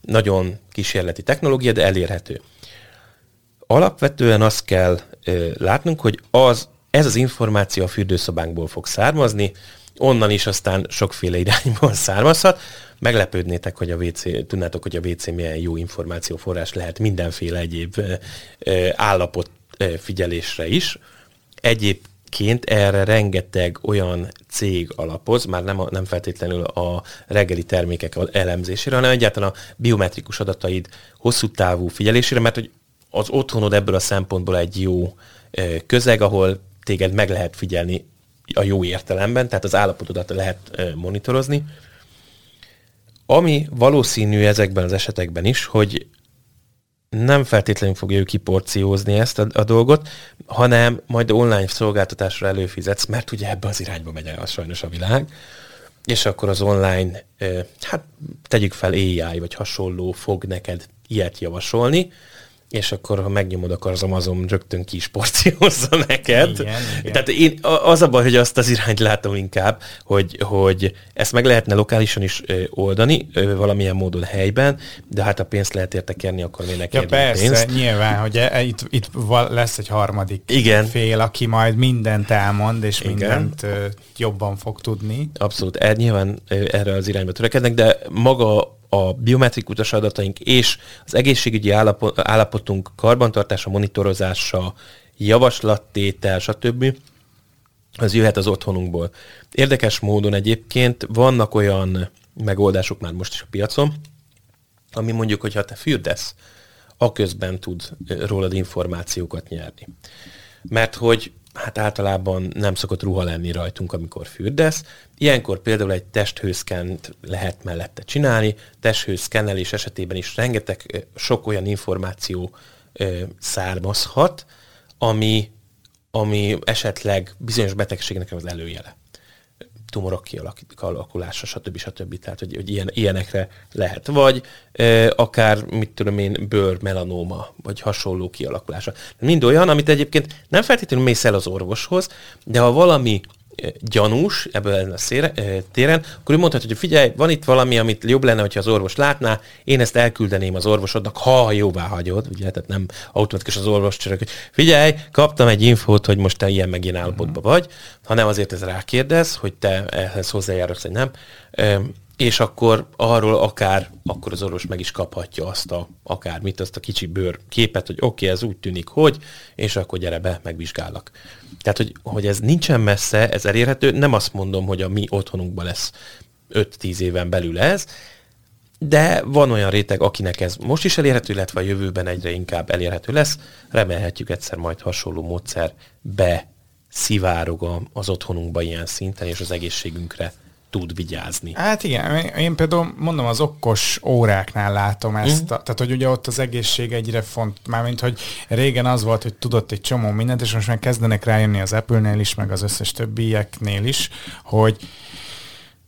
S3: nagyon kísérleti technológia, de elérhető. Alapvetően azt kell látnunk, hogy az, ez az információ a fürdőszobánkból fog származni, onnan is aztán sokféle irányból származhat. Meglepődnétek, hogy a WC, tudnátok, hogy a WC milyen jó információforrás lehet mindenféle egyéb állapot figyelésre is. Egyébként erre rengeteg olyan cég alapoz, már nem, a, nem feltétlenül a reggeli termékek elemzésére, hanem egyáltalán a biometrikus adataid hosszú távú figyelésére, mert hogy az otthonod ebből a szempontból egy jó közeg, ahol téged meg lehet figyelni a jó értelemben, tehát az állapotodat lehet monitorozni. Ami valószínű ezekben az esetekben is, hogy nem feltétlenül fogja ő kiporciózni ezt a, a dolgot, hanem majd online szolgáltatásra előfizetsz, mert ugye ebbe az irányba megy el sajnos a világ, és akkor az online, hát tegyük fel AI vagy hasonló fog neked ilyet javasolni, és akkor, ha megnyomod, akkor az Amazon rögtön ki is porciózza neked.
S4: Igen, igen.
S3: Tehát én, az a baj, hogy azt az irányt látom inkább, hogy, hogy ezt meg lehetne lokálisan is oldani, valamilyen módon helyben, de hát a pénzt lehet érte kérni, akkor minek
S4: Ja persze,
S3: pénzt.
S4: nyilván, hogy e, itt, itt lesz egy harmadik
S3: Igen.
S4: fél, aki majd mindent elmond, és
S3: Igen.
S4: mindent jobban fog tudni.
S3: Abszolút, er, nyilván erre az irányba törekednek, de maga a biometrikus adataink és az egészségügyi állapot, állapotunk karbantartása, monitorozása, javaslattétel, stb. az jöhet az otthonunkból. Érdekes módon egyébként vannak olyan megoldások már most is a piacon, ami mondjuk, hogy ha te fürdesz, aközben tud rólad információkat nyerni. Mert hogy hát általában nem szokott ruha lenni rajtunk, amikor fürdesz. Ilyenkor például egy testhőszkent lehet mellette csinálni. Testhőszkennelés esetében is rengeteg sok olyan információ ö, származhat, ami, ami esetleg bizonyos betegségnek az előjele tumorok kialakulása, stb. stb. Tehát, hogy, hogy ilyen, ilyenekre lehet. Vagy e, akár, mit tudom én, bőr, melanóma, vagy hasonló kialakulása. Mind olyan, amit egyébként nem feltétlenül mész el az orvoshoz, de ha valami gyanús ebből a szére, téren, akkor ő mondhatja, hogy figyelj, van itt valami, amit jobb lenne, hogyha az orvos látná, én ezt elküldeném az orvosodnak, ha jóvá hagyod, ugye, tehát nem automatikus az orvos csörök, hogy figyelj, kaptam egy infót, hogy most te ilyen meg ilyen állapotban vagy, hanem azért ez rákérdez, hogy te ehhez hozzájárulsz, vagy nem, és akkor arról akár, akkor az orvos meg is kaphatja azt a, akármit, azt a kicsi bőr képet, hogy oké, okay, ez úgy tűnik, hogy, és akkor gyere be, megvizsgállak. Tehát, hogy, hogy ez nincsen messze, ez elérhető, nem azt mondom, hogy a mi otthonunkban lesz 5-10 éven belül ez, de van olyan réteg, akinek ez most is elérhető, illetve a jövőben egyre inkább elérhető lesz. Remélhetjük egyszer majd hasonló módszer be szivárog az otthonunkba ilyen szinten, és az egészségünkre tud vigyázni.
S4: Hát igen, én- például mondom, az okos óráknál látom ezt, a, tehát hogy ugye ott az egészség egyre font, mármint hogy régen az volt, hogy tudott egy csomó mindent, és most már kezdenek rájönni az Apple-nél is, meg az összes többieknél is, hogy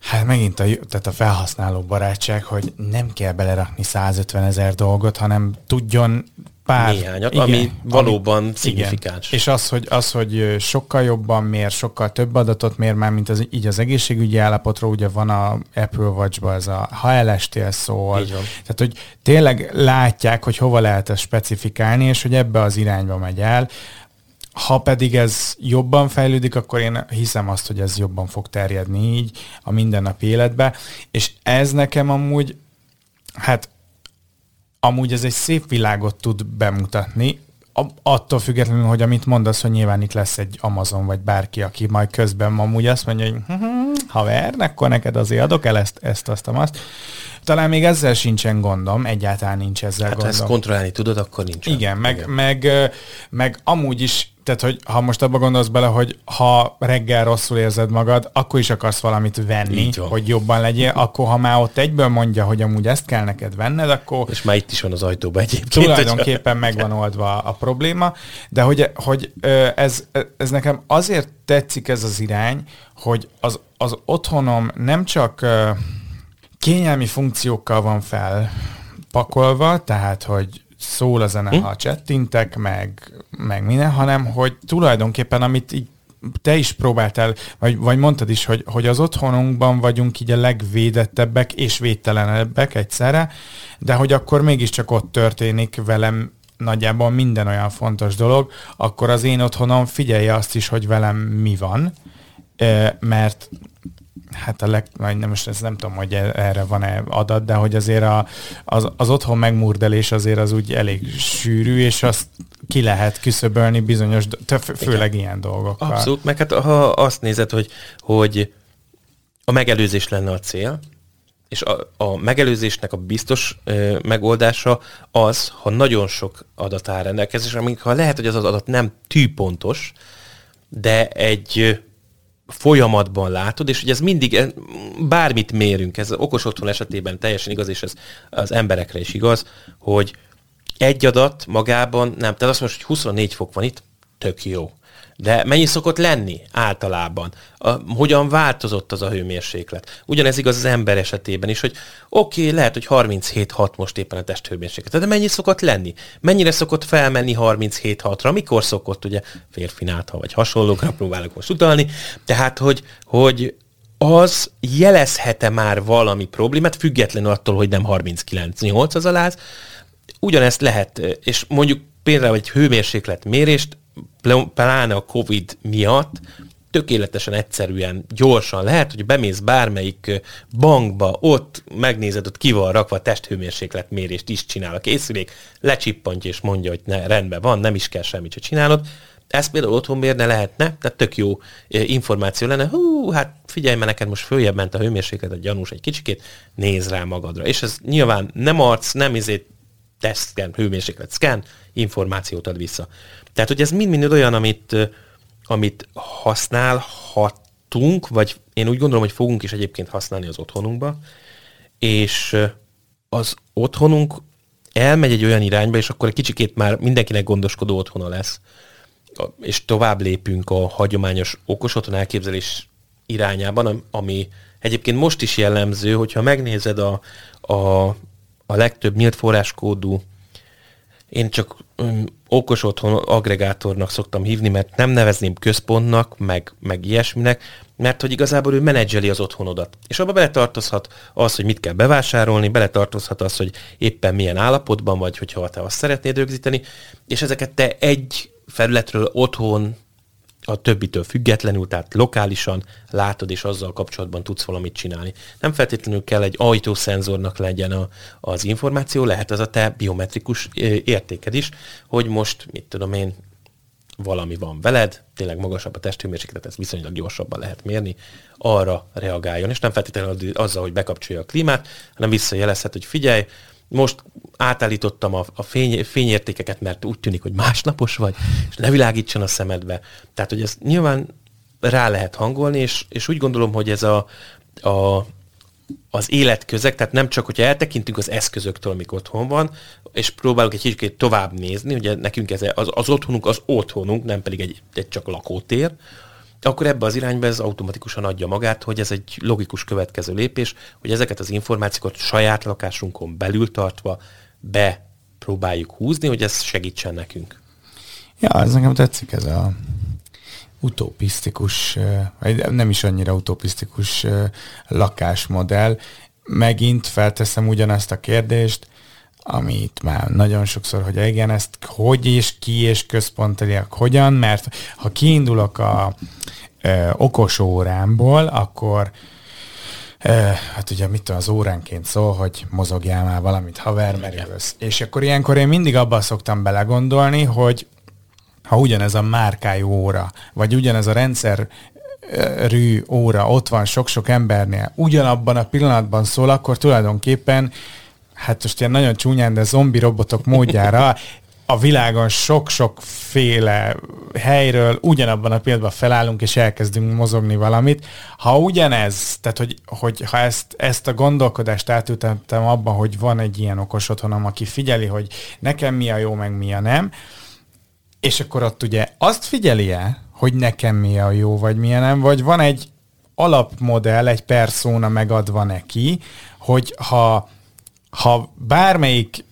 S4: Hát megint a, tehát a felhasználó barátság, hogy nem kell belerakni 150 ezer dolgot, hanem tudjon pár...
S3: Néhányat, ami valóban szignifikáns.
S4: És az hogy, az, hogy sokkal jobban mér, sokkal több adatot mér már, mint az, így az egészségügyi állapotról, ugye van a Apple Watch-ba ez a ha elestél szól. Tehát, hogy tényleg látják, hogy hova lehet ezt specifikálni, és hogy ebbe az irányba megy el. Ha pedig ez jobban fejlődik, akkor én hiszem azt, hogy ez jobban fog terjedni így a mindennapi életbe, és ez nekem amúgy, hát amúgy ez egy szép világot tud bemutatni, attól függetlenül, hogy amit mondasz, hogy nyilván itt lesz egy Amazon, vagy bárki, aki majd közben amúgy azt mondja, hogy "Mhm, haver, akkor neked azért adok el ezt, ezt, azt, azt. Talán még ezzel sincsen gondom, egyáltalán nincs ezzel
S3: Hát ha
S4: gondom.
S3: ezt kontrollálni tudod, akkor nincs.
S4: Igen, meg, meg, meg amúgy is, tehát hogy ha most abba gondolsz bele, hogy ha reggel rosszul érzed magad, akkor is akarsz valamit venni, hogy jobban legyél, akkor ha már ott egyből mondja, hogy amúgy ezt kell neked venned, akkor
S3: És már itt is van az ajtóban egyébként.
S4: tulajdonképpen megvan oldva a probléma, de hogy, hogy ez, ez nekem azért tetszik ez az irány, hogy az, az otthonom nem csak kényelmi funkciókkal van felpakolva, tehát hogy szól a zene, ha csettintek, meg, meg minden, hanem hogy tulajdonképpen, amit így te is próbáltál, vagy, vagy mondtad is, hogy, hogy az otthonunkban vagyunk így a legvédettebbek és védtelenebbek egyszerre, de hogy akkor mégiscsak ott történik velem nagyjából minden olyan fontos dolog, akkor az én otthonom figyelje azt is, hogy velem mi van, mert hát a leg, nem, most ezt nem tudom, hogy e- erre van-e adat, de hogy azért a, az, az otthon megmurdelés azért az úgy elég sűrű, és azt ki lehet küszöbölni bizonyos, főleg ilyen dolgokkal.
S3: Abszolút, meg hát ha azt nézed, hogy, hogy a megelőzés lenne a cél, és a, a megelőzésnek a biztos ö, megoldása az, ha nagyon sok adat áll rendelkezésre, ha lehet, hogy az az adat nem tűpontos, de egy folyamatban látod, és hogy ez mindig, eh, bármit mérünk, ez okos otthon esetében teljesen igaz, és ez az emberekre is igaz, hogy egy adat magában nem, tehát azt most, hogy 24 fok van itt, tök jó. De mennyi szokott lenni általában? A, hogyan változott az a hőmérséklet? Ugyanez igaz az ember esetében is, hogy oké, okay, lehet, hogy 37-6 most éppen a testhőmérséklet, de mennyi szokott lenni? Mennyire szokott felmenni 37-6-ra? Mikor szokott, ugye férfinát, ha vagy hasonlókra próbálok most utalni, tehát, hogy, hogy az jelezhet-e már valami problémát, függetlenül attól, hogy nem 39-8 az a láz, ugyanezt lehet, és mondjuk például egy hőmérséklet mérést, pláne a Covid miatt, tökéletesen egyszerűen, gyorsan lehet, hogy bemész bármelyik bankba, ott megnézed, ott ki van rakva testhőmérséklet mérést is csinál a készülék, lecsippantja és mondja, hogy ne, rendben van, nem is kell semmit se csinálod. Ez például otthon miért ne lehetne? Tehát tök jó információ lenne. Hú, hát figyelj, mert neked most följebb ment a hőmérséklet, a gyanús egy kicsikét, néz rá magadra. És ez nyilván nem arc, nem izét tesztken, hőmérséklet szken, információt ad vissza. Tehát, hogy ez mind-mind olyan, amit, amit használhatunk, vagy én úgy gondolom, hogy fogunk is egyébként használni az otthonunkba, és az otthonunk elmegy egy olyan irányba, és akkor egy kicsikét már mindenkinek gondoskodó otthona lesz, és tovább lépünk a hagyományos okos otthon elképzelés irányában, ami egyébként most is jellemző, hogyha megnézed a, a a legtöbb nyílt forráskódú, én csak um, okos otthon agregátornak szoktam hívni, mert nem nevezném központnak, meg, meg ilyesminek, mert hogy igazából ő menedzseli az otthonodat. És abba beletartozhat az, hogy mit kell bevásárolni, beletartozhat az, hogy éppen milyen állapotban vagy, hogyha te azt szeretnéd rögzíteni, és ezeket te egy felületről otthon a többitől függetlenül, tehát lokálisan látod, és azzal kapcsolatban tudsz valamit csinálni. Nem feltétlenül kell egy ajtószenzornak legyen a, az információ, lehet az a te biometrikus értéked is, hogy most, mit tudom én, valami van veled, tényleg magasabb a testhőmérséklet, ezt viszonylag gyorsabban lehet mérni, arra reagáljon, és nem feltétlenül azzal, hogy bekapcsolja a klímát, hanem visszajelezhet, hogy figyelj, most átállítottam a, a fény, fényértékeket, mert úgy tűnik, hogy másnapos vagy, és ne világítson a szemedbe. Tehát, hogy ezt nyilván rá lehet hangolni, és, és úgy gondolom, hogy ez a, a, az életközeg, tehát nem csak, hogyha eltekintünk az eszközöktől, amik otthon van, és próbálunk egy kicsit tovább nézni, ugye nekünk ez az, az otthonunk az otthonunk, nem pedig egy, egy csak lakótér, akkor ebbe az irányba ez automatikusan adja magát, hogy ez egy logikus következő lépés, hogy ezeket az információkat saját lakásunkon belül tartva be próbáljuk húzni, hogy ez segítsen nekünk.
S4: Ja, ez nekem tetszik ez a utopisztikus, nem is annyira utopisztikus lakásmodell. Megint felteszem ugyanazt a kérdést, amit már nagyon sokszor, hogy igen, ezt hogy és ki és központeliak hogyan, mert ha kiindulok a ö, okos órámból, akkor ö, hát ugye mit az óránként szól, hogy mozogjál már valamit, haver, merülsz. És akkor ilyenkor én mindig abban szoktam belegondolni, hogy ha ugyanez a márkájú óra, vagy ugyanez a rendszer rű óra ott van sok-sok embernél, ugyanabban a pillanatban szól, akkor tulajdonképpen hát most ilyen nagyon csúnyán, de zombi robotok módjára a világon sok-sok féle helyről ugyanabban a pillanatban felállunk és elkezdünk mozogni valamit. Ha ugyanez, tehát hogy, hogy ha ezt, ezt a gondolkodást átültettem abban, hogy van egy ilyen okos otthonom, aki figyeli, hogy nekem mi a jó, meg mi a nem, és akkor ott ugye azt figyeli-e, hogy nekem mi a jó, vagy mi a nem, vagy van egy alapmodell, egy perszóna megadva neki, hogy ha ha bármelyik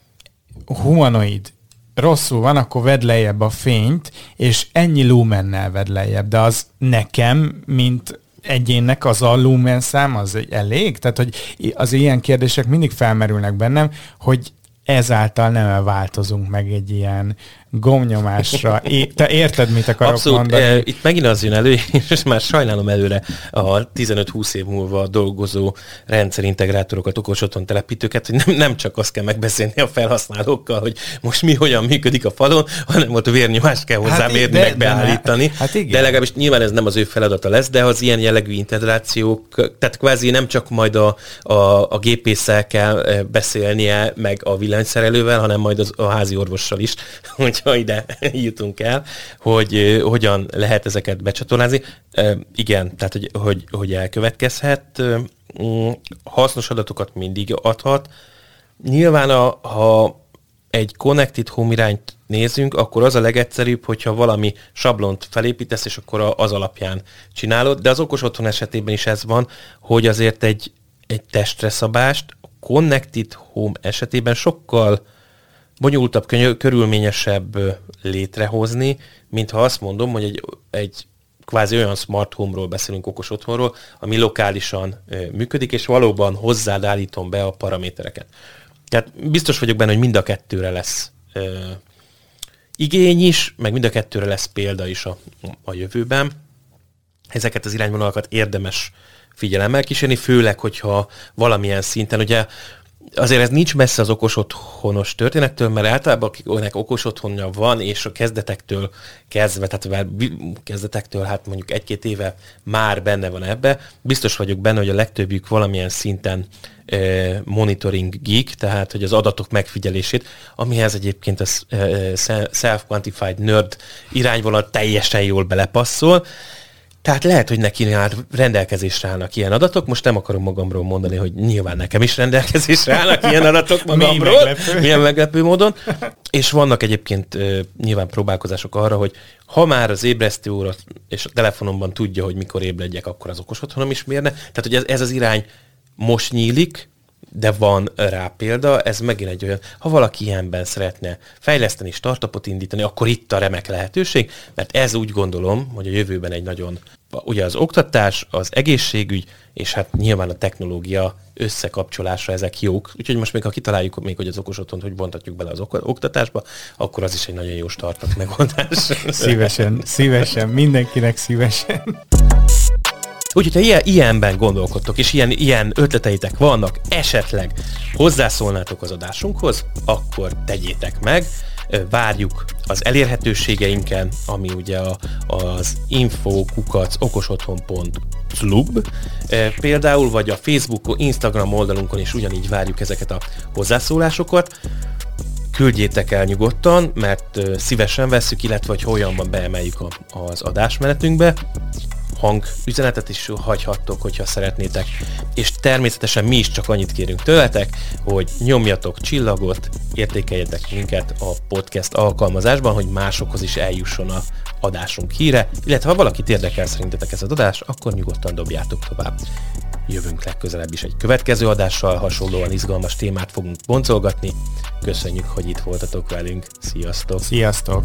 S4: humanoid rosszul van, akkor vedd lejjebb a fényt, és ennyi lumennel vedd lejjebb, de az nekem, mint egyénnek az a lumen szám az elég? Tehát, hogy az ilyen kérdések mindig felmerülnek bennem, hogy ezáltal nem változunk meg egy ilyen gomnyomásra. É, te érted, mit akarok
S3: Abszolút,
S4: mondani?
S3: E, itt megint az jön elő, és már sajnálom előre a 15-20 év múlva dolgozó rendszerintegrátorokat, okos otthon telepítőket, hogy nem, nem csak azt kell megbeszélni a felhasználókkal, hogy most mi hogyan működik a falon, hanem ott vérnyomást kell hozzá hát, mérni, meg beállítani. De, hát igen. de legalábbis nyilván ez nem az ő feladata lesz, de az ilyen jellegű integrációk, tehát kvázi nem csak majd a, a, a gépésszel kell e, beszélnie, meg a villanyszerelővel, hanem majd az, a házi orvossal is, hogy hogyha ide jutunk el, hogy hogyan lehet ezeket becsatornázni. Igen, tehát hogy, hogy, hogy elkövetkezhet. Mm, hasznos adatokat mindig adhat. Nyilván, a, ha egy connected home irányt nézünk, akkor az a legegyszerűbb, hogyha valami sablont felépítesz, és akkor az alapján csinálod, de az okos otthon esetében is ez van, hogy azért egy, egy testre szabást Connected Home esetében sokkal bonyolultabb, körülményesebb létrehozni, mint ha azt mondom, hogy egy, egy kvázi olyan smart home-ról beszélünk, okos otthonról, ami lokálisan működik, és valóban hozzád állítom be a paramétereket. Tehát biztos vagyok benne, hogy mind a kettőre lesz ö, igény is, meg mind a kettőre lesz példa is a, a jövőben. Ezeket az irányvonalakat érdemes figyelemmel kísérni, főleg, hogyha valamilyen szinten, ugye azért ez nincs messze az okos otthonos történettől, mert általában akiknek okos otthonja van, és a kezdetektől kezdve, tehát kezdetektől, hát mondjuk egy-két éve már benne van ebbe, biztos vagyok benne, hogy a legtöbbjük valamilyen szinten monitoring geek, tehát hogy az adatok megfigyelését, amihez egyébként a self-quantified nerd irányvonal teljesen jól belepasszol, tehát lehet, hogy neki már rendelkezésre állnak ilyen adatok. Most nem akarom magamról mondani, hogy nyilván nekem is rendelkezésre állnak ilyen adatok magamról. meglepő. Milyen meglepő módon. És vannak egyébként nyilván próbálkozások arra, hogy ha már az ébresztő óra és a telefonomban tudja, hogy mikor ébredjek, akkor az okos otthonom is mérne. Tehát, hogy ez, ez az irány most nyílik, de van rá példa, ez megint egy olyan, ha valaki ilyenben szeretne fejleszteni, startupot indítani, akkor itt a remek lehetőség, mert ez úgy gondolom, hogy a jövőben egy nagyon, ugye az oktatás, az egészségügy, és hát nyilván a technológia összekapcsolása ezek jók. Úgyhogy most még ha kitaláljuk még, hogy az okos otthont hogy bontatjuk bele az ok- oktatásba, akkor az is egy nagyon jó startup megoldás.
S4: Szívesen, szívesen, mindenkinek szívesen.
S3: Úgyhogy ha ilyen, ilyenben gondolkodtok, és ilyen, ilyen ötleteitek vannak, esetleg hozzászólnátok az adásunkhoz, akkor tegyétek meg. Várjuk az elérhetőségeinken, ami ugye a, az infokukac okosotthon.club például, vagy a Facebook, Instagram oldalunkon is ugyanígy várjuk ezeket a hozzászólásokat. Küldjétek el nyugodtan, mert szívesen veszük, illetve hogy holyanban beemeljük a, az adásmenetünkbe hangüzenetet is hagyhattok, hogyha szeretnétek. És természetesen mi is csak annyit kérünk tőletek, hogy nyomjatok csillagot, értékeljetek minket a podcast alkalmazásban, hogy másokhoz is eljusson a adásunk híre, illetve ha valakit érdekel szerintetek ez az adás, akkor nyugodtan dobjátok tovább. Jövünk legközelebb is egy következő adással, hasonlóan izgalmas témát fogunk boncolgatni. Köszönjük, hogy itt voltatok velünk. Sziasztok!
S4: Sziasztok!